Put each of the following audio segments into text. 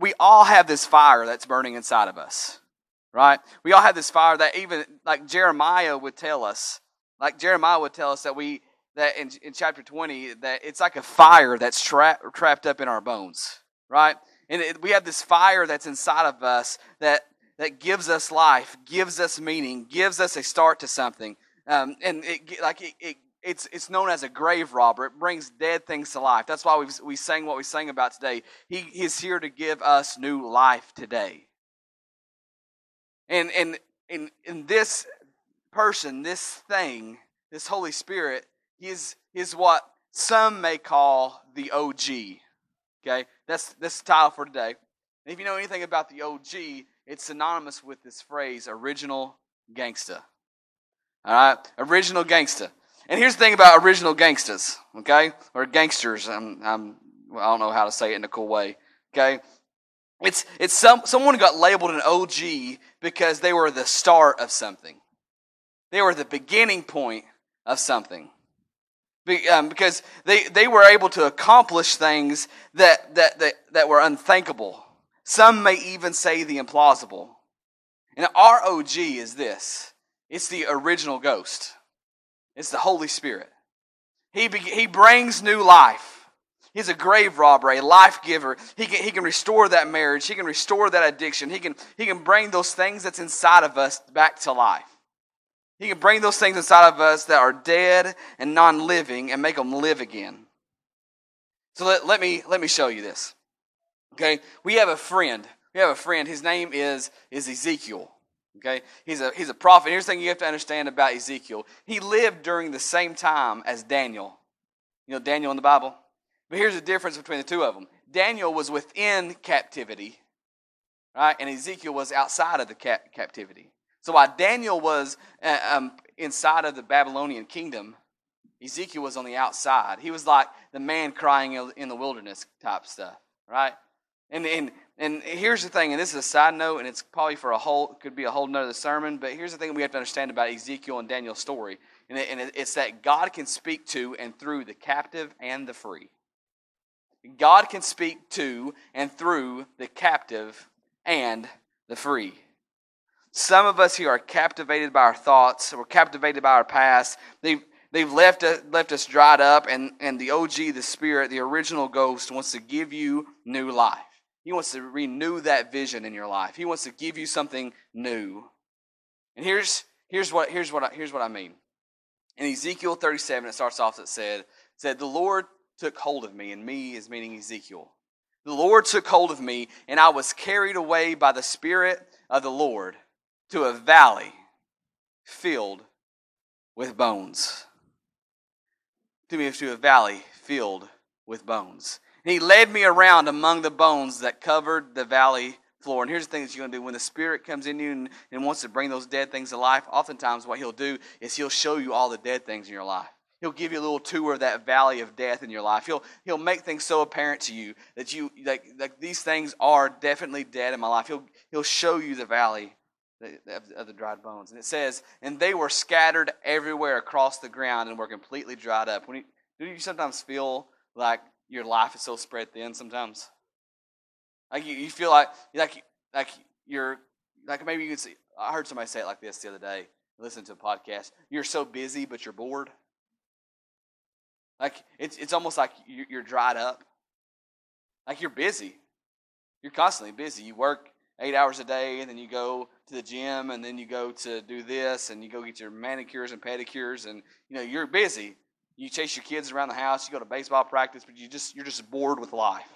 we all have this fire that's burning inside of us, right? We all have this fire that even like Jeremiah would tell us, like Jeremiah would tell us that we that in, in chapter 20 that it's like a fire that's tra- trapped up in our bones, right? And it, we have this fire that's inside of us that that gives us life, gives us meaning, gives us a start to something. Um, and it, like it, it, it's, it's known as a grave robber. It brings dead things to life. That's why we we sang what we sang about today. He is here to give us new life today. And and in in this person, this thing, this Holy Spirit, is, is what some may call the OG. Okay, that's this title for today. And if you know anything about the OG, it's synonymous with this phrase, original gangsta. All right, original gangsta. And here's the thing about original gangstas, okay, or gangsters. I'm, I'm I don't know how to say it in a cool way. Okay, it's it's some someone got labeled an OG because they were the start of something. They were the beginning point of something. Um, because they, they were able to accomplish things that, that, that, that were unthinkable. Some may even say the implausible. And our OG is this it's the original ghost, it's the Holy Spirit. He, be, he brings new life. He's a grave robber, a life giver. He can, he can restore that marriage. He can restore that addiction. He can, he can bring those things that's inside of us back to life. He can bring those things inside of us that are dead and non living and make them live again. So let, let, me, let me show you this. Okay, we have a friend. We have a friend. His name is, is Ezekiel. Okay, he's a, he's a prophet. Here's the thing you have to understand about Ezekiel he lived during the same time as Daniel. You know, Daniel in the Bible? But here's the difference between the two of them Daniel was within captivity, right? And Ezekiel was outside of the cap- captivity. So while Daniel was uh, um, inside of the Babylonian kingdom, Ezekiel was on the outside. He was like the man crying in the wilderness type stuff, right? And, and, and here's the thing, and this is a side note, and it's probably for a whole, could be a whole nother sermon, but here's the thing we have to understand about Ezekiel and Daniel's story. And, it, and it's that God can speak to and through the captive and the free. God can speak to and through the captive and the free. Some of us here are captivated by our thoughts, we're captivated by our past. They've, they've left, us, left us dried up, and, and the OG, the Spirit, the original ghost, wants to give you new life. He wants to renew that vision in your life. He wants to give you something new. And here's, here's, what, here's, what, I, here's what I mean. In Ezekiel 37, it starts off that said, said, The Lord took hold of me, and me is meaning Ezekiel. The Lord took hold of me, and I was carried away by the Spirit of the Lord to a valley filled with bones. To me, to a valley filled with bones. And he led me around among the bones that covered the valley floor. And here's the thing that you're going to do when the Spirit comes in you and, and wants to bring those dead things to life, oftentimes what he'll do is he'll show you all the dead things in your life. He'll give you a little tour of that valley of death in your life. He'll, he'll make things so apparent to you that you like, like these things are definitely dead in my life. He'll, he'll show you the valley of the dried bones. And it says, and they were scattered everywhere across the ground and were completely dried up. When you, do you sometimes feel like your life is so spread thin sometimes? Like you, you feel like like like you're like maybe you could see. I heard somebody say it like this the other day. Listen to a podcast. You're so busy, but you're bored. Like it's it's almost like you're dried up. Like you're busy. You're constantly busy. You work eight hours a day, and then you go to the gym, and then you go to do this, and you go get your manicures and pedicures, and you know you're busy. You chase your kids around the house, you go to baseball practice, but you just you're just bored with life.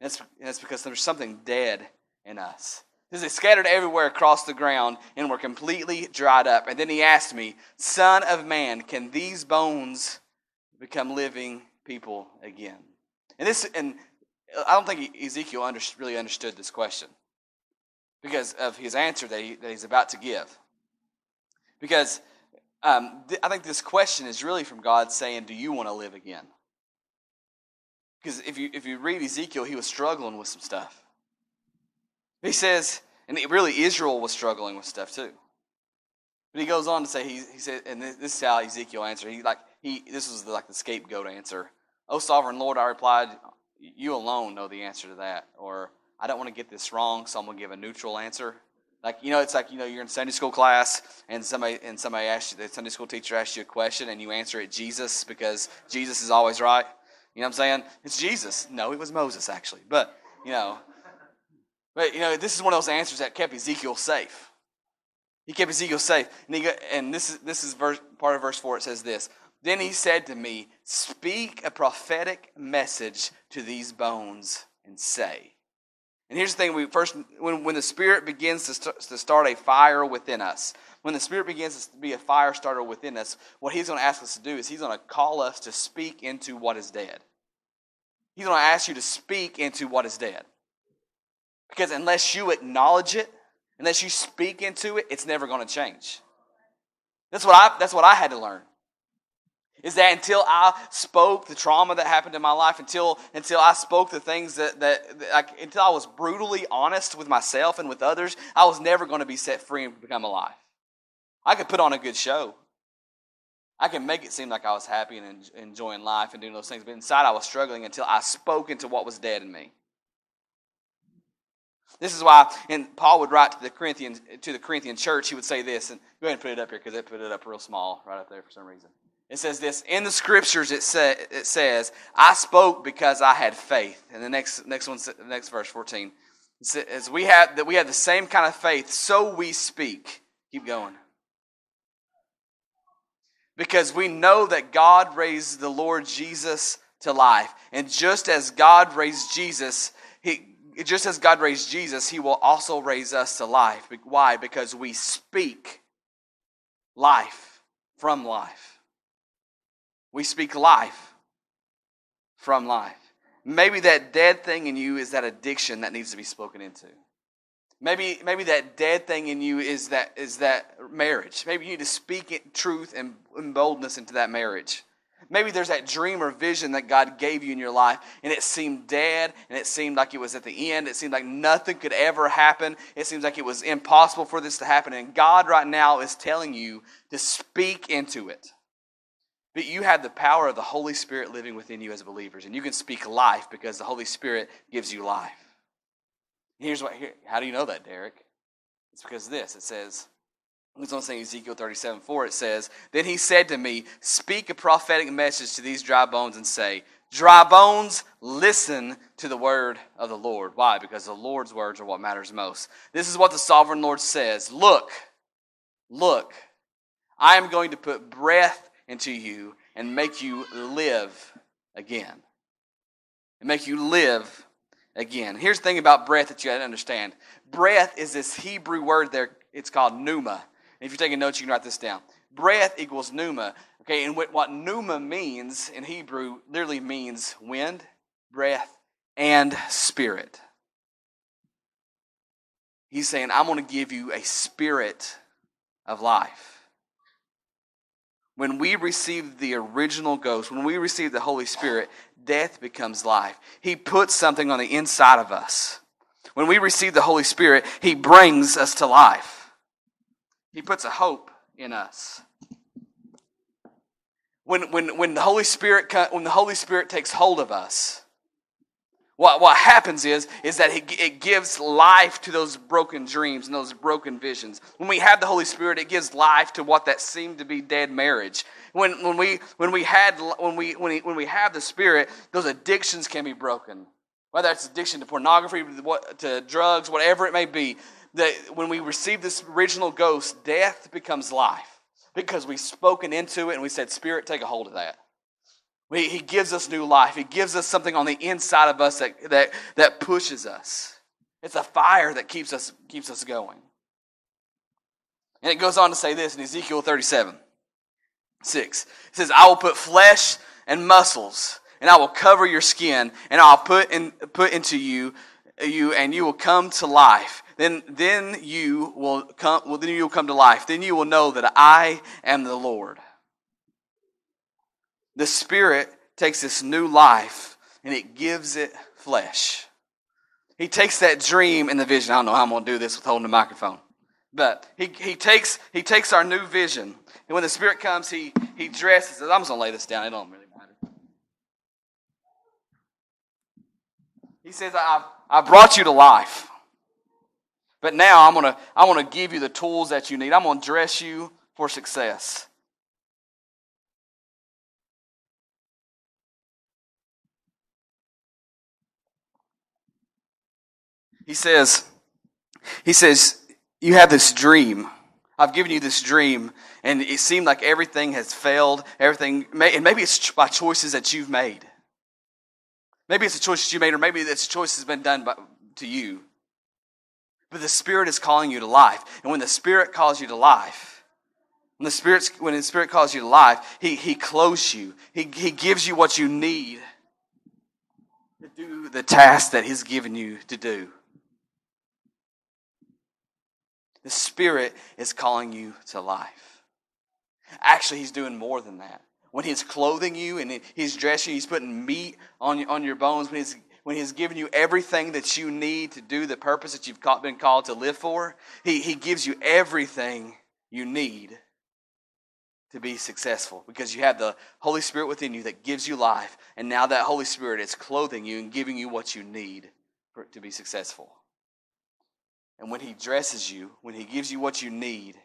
And that's, and that's because there's something dead in us. Because they scattered everywhere across the ground and were completely dried up. And then he asked me, Son of man, can these bones become living people again? And this, and I don't think Ezekiel under, really understood this question because of his answer that, he, that he's about to give. Because um, th- I think this question is really from God saying, Do you want to live again? Because if you, if you read Ezekiel, he was struggling with some stuff. He says, and really Israel was struggling with stuff too. But he goes on to say, he, he said, and this, this is how Ezekiel answered. He like he this was the, like the scapegoat answer. Oh sovereign Lord, I replied, you alone know the answer to that. Or I don't want to get this wrong, so I'm to give a neutral answer. Like you know, it's like you know you're in Sunday school class and somebody and somebody asks you, the Sunday school teacher asks you a question and you answer it Jesus because Jesus is always right. You know what I'm saying? It's Jesus. No, it was Moses actually, but you know, but you know this is one of those answers that kept Ezekiel safe. He kept Ezekiel safe, and he and this is this is verse, part of verse four. It says this. Then he said to me, "Speak a prophetic message to these bones and say." And here's the thing: we first, when, when the Spirit begins to, st- to start a fire within us, when the Spirit begins to be a fire starter within us, what He's going to ask us to do is He's going to call us to speak into what is dead. He's going to ask you to speak into what is dead. Because unless you acknowledge it, unless you speak into it, it's never going to change. That's what I, that's what I had to learn is that until I spoke the trauma that happened in my life, until until I spoke the things that that, that like, until I was brutally honest with myself and with others, I was never going to be set free and become alive. I could put on a good show. I can make it seem like I was happy and enjoying life and doing those things, but inside I was struggling until I spoke into what was dead in me. This is why, and Paul would write to the Corinthian to the Corinthian church. He would say this, and go ahead and put it up here because they put it up real small right up there for some reason. It says this in the scriptures. It, say, it says, "I spoke because I had faith." And the next next one, next verse fourteen, it says, "We have that we have the same kind of faith, so we speak." Keep going. Because we know that God raised the Lord Jesus to life, and just as God raised Jesus, he just as God raised Jesus, He will also raise us to life. Why? Because we speak life from life. We speak life from life. Maybe that dead thing in you is that addiction that needs to be spoken into. Maybe, maybe that dead thing in you is that, is that marriage. Maybe you need to speak truth and, and boldness into that marriage. Maybe there's that dream or vision that God gave you in your life, and it seemed dead, and it seemed like it was at the end. It seemed like nothing could ever happen. It seems like it was impossible for this to happen. And God, right now, is telling you to speak into it. But you have the power of the Holy Spirit living within you as believers, and you can speak life because the Holy Spirit gives you life. Here's what. Here, how do you know that, Derek? It's because this. It says, it's on saying Ezekiel 37 4, it says, Then he said to me, Speak a prophetic message to these dry bones and say, Dry bones, listen to the word of the Lord. Why? Because the Lord's words are what matters most. This is what the sovereign Lord says Look, look, I am going to put breath into you and make you live again. And make you live again. Here's the thing about breath that you got to understand breath is this Hebrew word there, it's called pneuma. And if you're taking notes, you can write this down. Breath equals pneuma. Okay, and what pneuma means in Hebrew literally means wind, breath, and spirit. He's saying, I'm going to give you a spirit of life when we receive the original ghost, when we receive the Holy Spirit, death becomes life. He puts something on the inside of us. When we receive the Holy Spirit, He brings us to life. He puts a hope in us. When, when, when, the Holy Spirit, when the Holy Spirit takes hold of us, what, what happens is, is that it, gives life to those broken dreams and those broken visions. When we have the Holy Spirit, it gives life to what that seemed to be dead marriage. When, when, we, when, we, had, when, we, when, we, when we have the Spirit, those addictions can be broken. Whether it's addiction to pornography, to drugs, whatever it may be, that when we receive this original ghost, death becomes life because we've spoken into it and we said, Spirit, take a hold of that. He gives us new life. He gives us something on the inside of us that, that, that pushes us. It's a fire that keeps us, keeps us going. And it goes on to say this in Ezekiel 37 6. It says, I will put flesh and muscles, and I will cover your skin, and I'll put, in, put into you, you, and you will come to life. Then, then you will come. Well, then you will come to life. Then you will know that I am the Lord the Spirit takes this new life and it gives it flesh. He takes that dream and the vision. I don't know how I'm going to do this with holding the microphone. But he, he, takes, he takes our new vision. And when the Spirit comes, he, he dresses it. I'm just going to lay this down. It don't really matter. He says, I, I brought you to life. But now I'm gonna I want to give you the tools that you need. I'm gonna dress you for success. He says, he says, you have this dream. I've given you this dream, and it seemed like everything has failed. Everything, and maybe it's by choices that you've made. Maybe it's a choice you made, or maybe a choice that's been done by, to you. But the Spirit is calling you to life. And when the Spirit calls you to life, when the, Spirit's, when the Spirit calls you to life, He, he clothes you. He, he gives you what you need to do the task that He's given you to do. The Spirit is calling you to life. Actually, He's doing more than that. When He's clothing you and He's dressing you, He's putting meat on, on your bones, when He's when He's given you everything that you need to do the purpose that you've been called to live for, He, he gives you everything you need to be successful because you have the Holy Spirit within you that gives you life. And now that Holy Spirit is clothing you and giving you what you need for, to be successful. And when He dresses you, when He gives you what you need,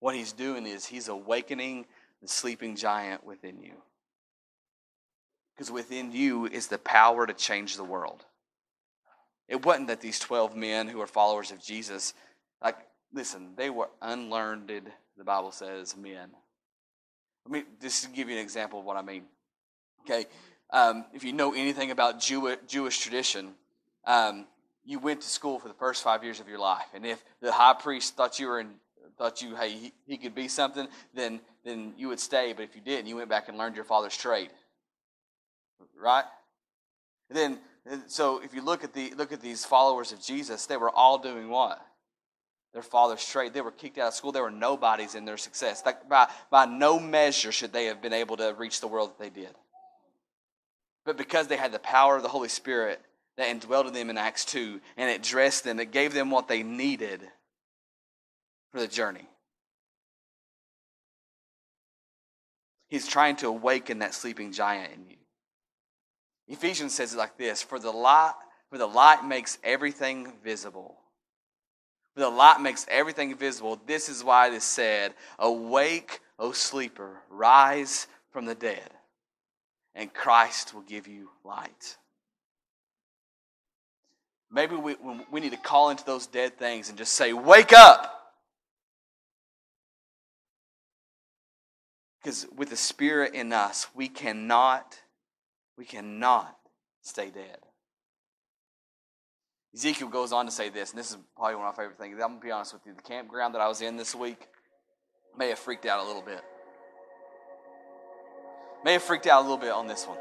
what He's doing is He's awakening the sleeping giant within you. Because within you is the power to change the world. It wasn't that these 12 men who are followers of Jesus, like, listen, they were unlearned, the Bible says, men. Let me just give you an example of what I mean. Okay, um, if you know anything about Jew- Jewish tradition, um, you went to school for the first five years of your life, and if the high priest thought you were in, thought you, hey, he, he could be something, then then you would stay. But if you didn't, you went back and learned your father's trade right? And then, so if you look at the look at these followers of Jesus, they were all doing what? Their father's trade. They were kicked out of school. They were nobodies in their success. By, by no measure should they have been able to reach the world that they did. But because they had the power of the Holy Spirit that indwelled in them in Acts 2, and it dressed them, it gave them what they needed for the journey. He's trying to awaken that sleeping giant in you. Ephesians says it like this For the light, for the light makes everything visible. For the light makes everything visible. This is why it is said, Awake, O sleeper, rise from the dead, and Christ will give you light. Maybe we, we need to call into those dead things and just say, Wake up! Because with the Spirit in us, we cannot we cannot stay dead. Ezekiel goes on to say this, and this is probably one of my favorite things. I'm going to be honest with you. The campground that I was in this week may have freaked out a little bit. May have freaked out a little bit on this one.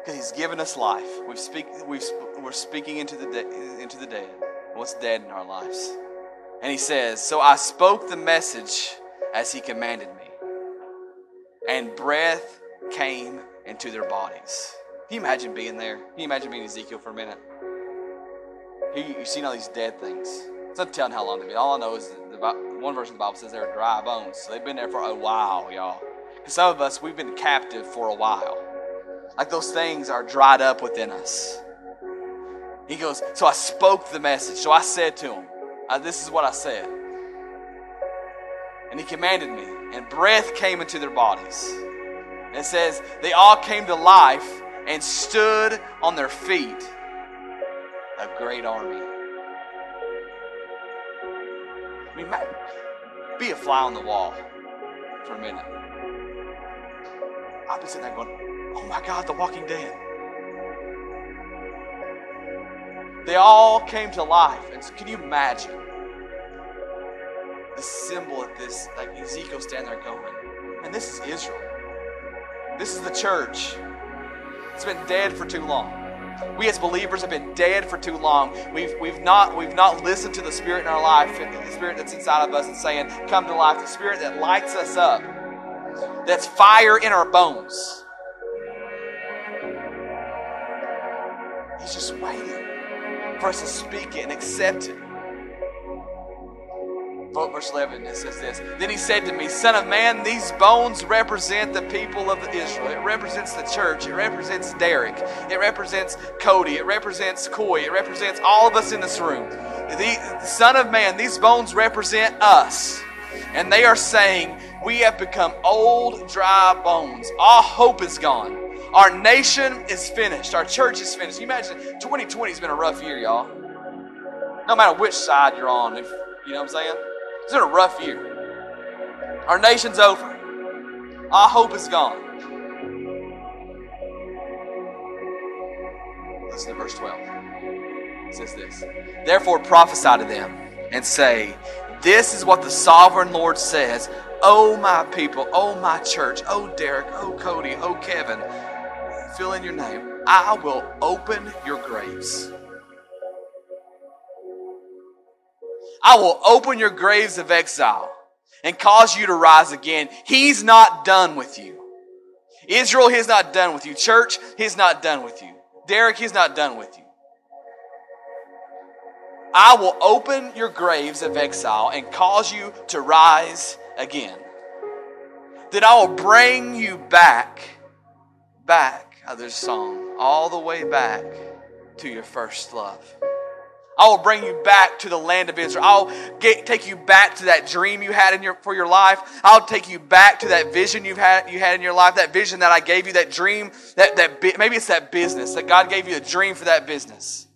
Because he's given us life. We've speak, we've, we're speaking into the, de- into the dead. What's dead in our lives? And he says, So I spoke the message as he commanded me and breath came into their bodies. Can you imagine being there? Can you imagine being Ezekiel for a minute? You, have seen all these dead things. It's not telling how long they've been. All I know is the, one verse of the Bible says they're dry bones. So they've been there for a while, y'all. Some of us, we've been captive for a while. Like those things are dried up within us. He goes, So I spoke the message. So I said to him, uh, This is what I said. And he commanded me, and breath came into their bodies. And it says, they all came to life and stood on their feet, a great army. I mean, be a fly on the wall for a minute. I've been sitting there going, oh my God, The Walking Dead. They all came to life. And so can you imagine? the symbol of this, like Ezekiel standing there going, and this is Israel. This is the church. It's been dead for too long. We as believers have been dead for too long. We've, we've, not, we've not listened to the Spirit in our life, the Spirit that's inside of us and saying, Come to life, the Spirit that lights us up, that's fire in our bones. He's just waiting for us to speak it and accept it. verse 11, it says this. Then he said to me, Son of man, these bones represent the people of Israel. It represents the church. It represents Derek. It represents Cody. It represents Coy. It represents all of us in this room. The Son of man, these bones represent us. And they are saying, We have become old, dry bones. All hope is gone. Our nation is finished. Our church is finished. You imagine 2020 has been a rough year, y'all. No matter which side you're on, if you know what I'm saying? It's been a rough year. Our nation's over. Our hope is gone. Listen to verse 12. It says this Therefore prophesy to them and say, This is what the sovereign Lord says. Oh, my people, oh, my church, oh, Derek, oh, Cody, oh, Kevin, fill in your name. I will open your graves I will open your graves of exile and cause you to rise again. He's not done with you. Israel, He's not done with you. Church, He's not done with you. Derek, He's not done with you. I will open your graves of exile and cause you to rise again. Then I will bring you back, back, there's a song, all the way back to your first love. I will bring you back to the land of Israel. I'll get, take you back to that dream you had in your, for your life. I'll take you back to that vision you've had, you had in your life, that vision that I gave you, that dream, that, that maybe it's that business, that God gave you a dream for that business.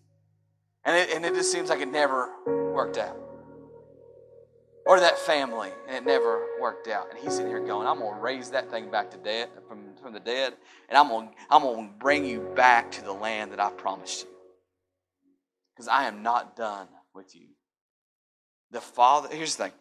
And it, and it just seems like it never worked out. Or that family, and it never worked out. And he's sitting here going, I'm going to raise that thing back to dead, from, from the dead, and I'm going to I'm going to bring you back to the land that I promised you because I am not done with you. The Father, here's the thing.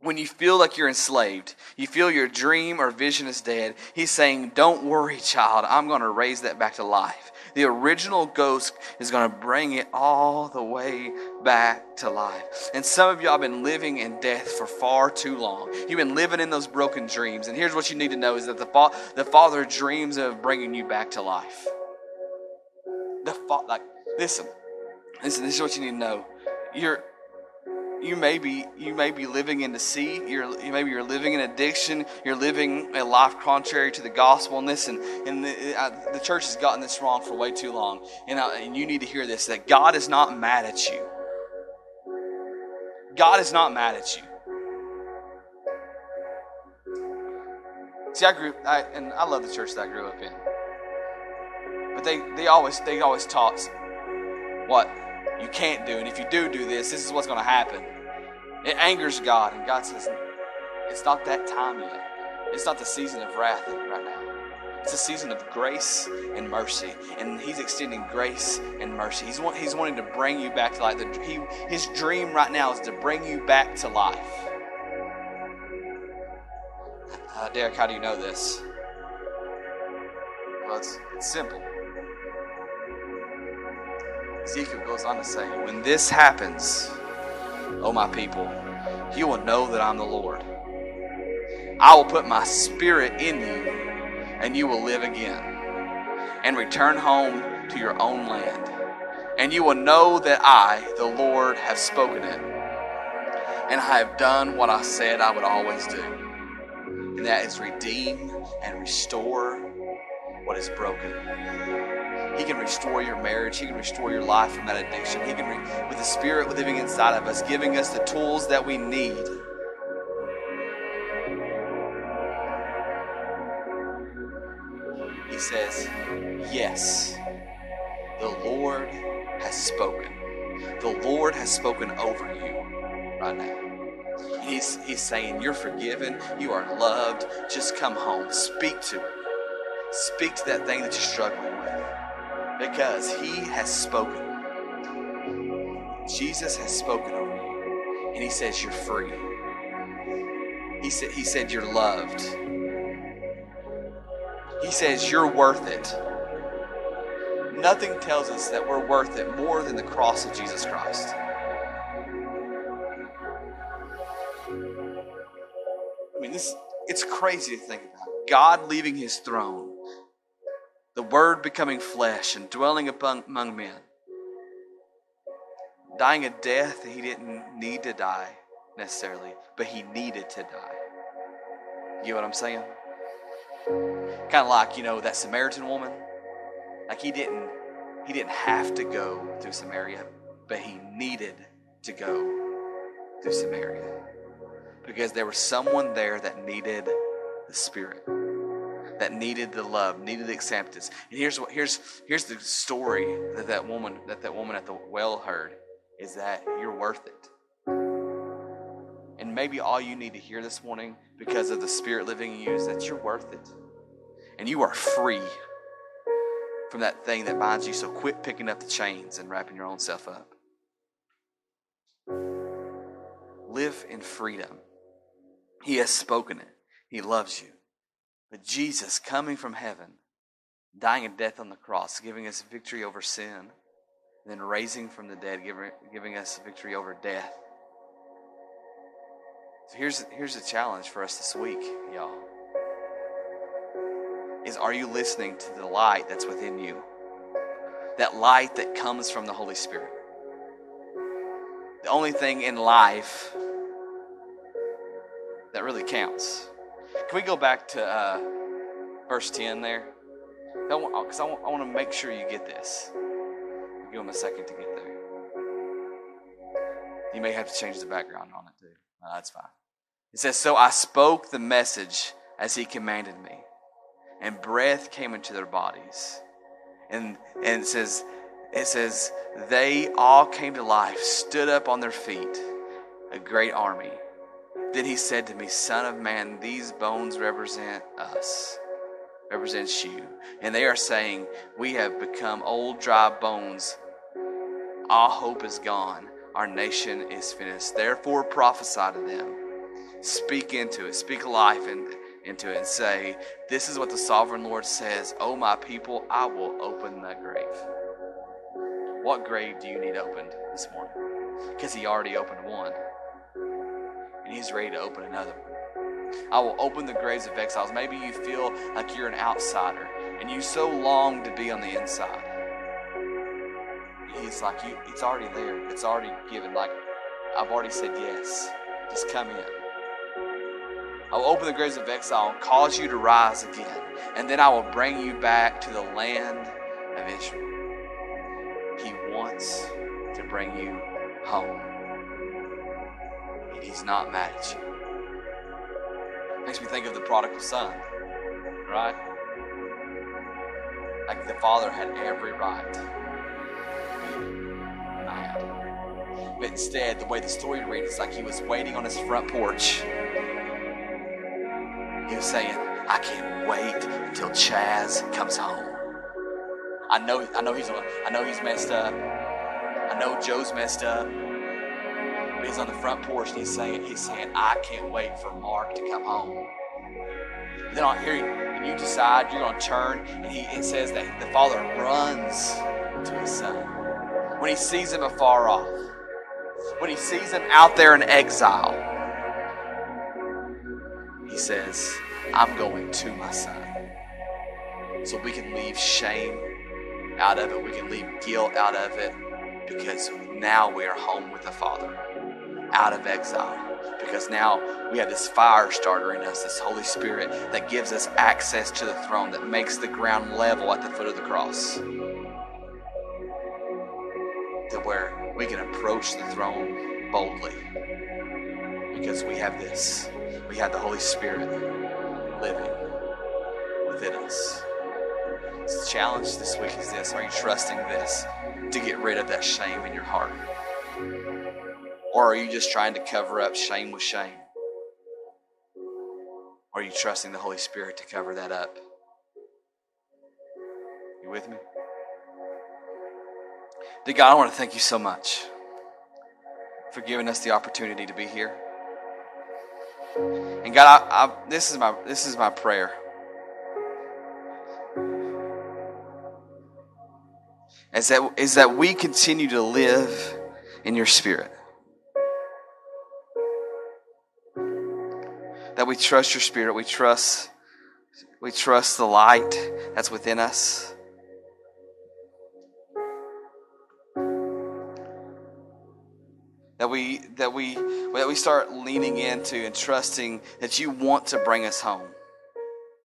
When you feel like you're enslaved, you feel your dream or vision is dead, He's saying, Don't worry, child. I'm going to raise that back to life. The original ghost is going to bring it all the way back to life. And some of y'all have been living in death for far too long. You've been living in those broken dreams. And here's what you need to know is that the, fa- the Father dreams of bringing you back to life. The fa- like, listen, Listen, this is what you need to know. You're you may be you may be living in deceit. You're you maybe you're living in addiction. You're living a life contrary to the gospel. And this and, and the, the church has gotten this wrong for way too long. And, uh, and you need to hear this: that God is not mad at you. God is not mad at you. See, I grew, I, and I love the church that I grew up in. But they, they always they always taught what you can't do. And if you do do this, this is what's going to happen. It angers God. And God says, it's not that time yet. It's not the season of wrath right now. It's a season of grace and mercy. And He's extending grace and mercy. He's, want, he's wanting to bring you back to life. The, he, his dream right now is to bring you back to life. Uh, Derek, how do you know this? Well, it's, it's simple. Ezekiel goes on to say, When this happens, O my people, you will know that I'm the Lord. I will put my spirit in you, and you will live again, and return home to your own land. And you will know that I, the Lord, have spoken it, and I have done what I said I would always do, and that is redeem and restore what is broken. He can restore your marriage. He can restore your life from that addiction. He can, re- with the Spirit living inside of us, giving us the tools that we need. He says, Yes, the Lord has spoken. The Lord has spoken over you right now. He's, he's saying, You're forgiven. You are loved. Just come home. Speak to it. Speak to that thing that you're struggling with because he has spoken. Jesus has spoken over you, and he says you're free. He said, he said you're loved. He says you're worth it. Nothing tells us that we're worth it more than the cross of Jesus Christ. I mean, this it's crazy to think about. God leaving his throne the Word becoming flesh and dwelling among men, dying a death he didn't need to die, necessarily, but he needed to die. You know what I'm saying? Kind of like, you know, that Samaritan woman. Like he didn't he didn't have to go through Samaria, but he needed to go through Samaria. Because there was someone there that needed the Spirit, that needed the love, needed the acceptance. And here's what here's here's the story that that woman that that woman at the well heard is that you're worth it. And maybe all you need to hear this morning because of the Spirit living in you is that you're worth it. And you are free from that thing that binds you. So quit picking up the chains and wrapping your own self up. Live in freedom. He has spoken it, He loves you. But Jesus, coming from heaven, dying a death on the cross, giving us victory over sin, then raising from the dead, giving, giving us victory over death. So here's, here's a challenge for us this week, y'all is are you listening to the light that's within you? That light that comes from the Holy Spirit. The only thing in life that really counts. Can we go back to uh, verse 10 there? Because I, I, I want to make sure you get this. I'll give them a second to get there. You may have to change the background on it too. No, that's fine. It says, So I spoke the message as he commanded me and breath came into their bodies. And, and it says, it says, they all came to life, stood up on their feet, a great army. Then he said to me, Son of man, these bones represent us, represents you. And they are saying, We have become old, dry bones. All hope is gone. Our nation is finished. Therefore, prophesy to them. Speak into it. Speak life and into it and say, This is what the sovereign Lord says, Oh, my people, I will open that grave. What grave do you need opened this morning? Because He already opened one, and He's ready to open another one. I will open the graves of exiles. Maybe you feel like you're an outsider and you so long to be on the inside. He's like, you, it's already there. It's already given. Like, I've already said yes. Just come in. I will open the graves of exile and cause you to rise again. And then I will bring you back to the land of Israel. He wants to bring you home. He's not mad at you. Makes me think of the prodigal son, right? Like the father had every right to be mad. But instead, the way the story reads, it's like he was waiting on his front porch he was saying, I can't wait until Chaz comes home. I know, I know he's, I know he's messed up. I know Joe's messed up. He's on the front porch and he's saying, he's saying, I can't wait for Mark to come home. then on here, and you decide you're going to turn, and he it says that the father runs to his son when he sees him afar off, when he sees him out there in exile he says, I'm going to my son. So we can leave shame out of it, we can leave guilt out of it, because now we are home with the Father, out of exile. Because now we have this fire starter in us, this Holy Spirit that gives us access to the throne, that makes the ground level at the foot of the cross. To where we can approach the throne boldly. Because we have this we have the Holy Spirit living within us. The challenge this week is this Are you trusting this to get rid of that shame in your heart? Or are you just trying to cover up shame with shame? Or are you trusting the Holy Spirit to cover that up? You with me? Dear God, I want to thank you so much for giving us the opportunity to be here. And God, I, I, this is my this is my prayer. Is that is that we continue to live in your spirit. That we trust your spirit, we trust we trust the light that's within us. That we that we that we start leaning into and trusting that you want to bring us home.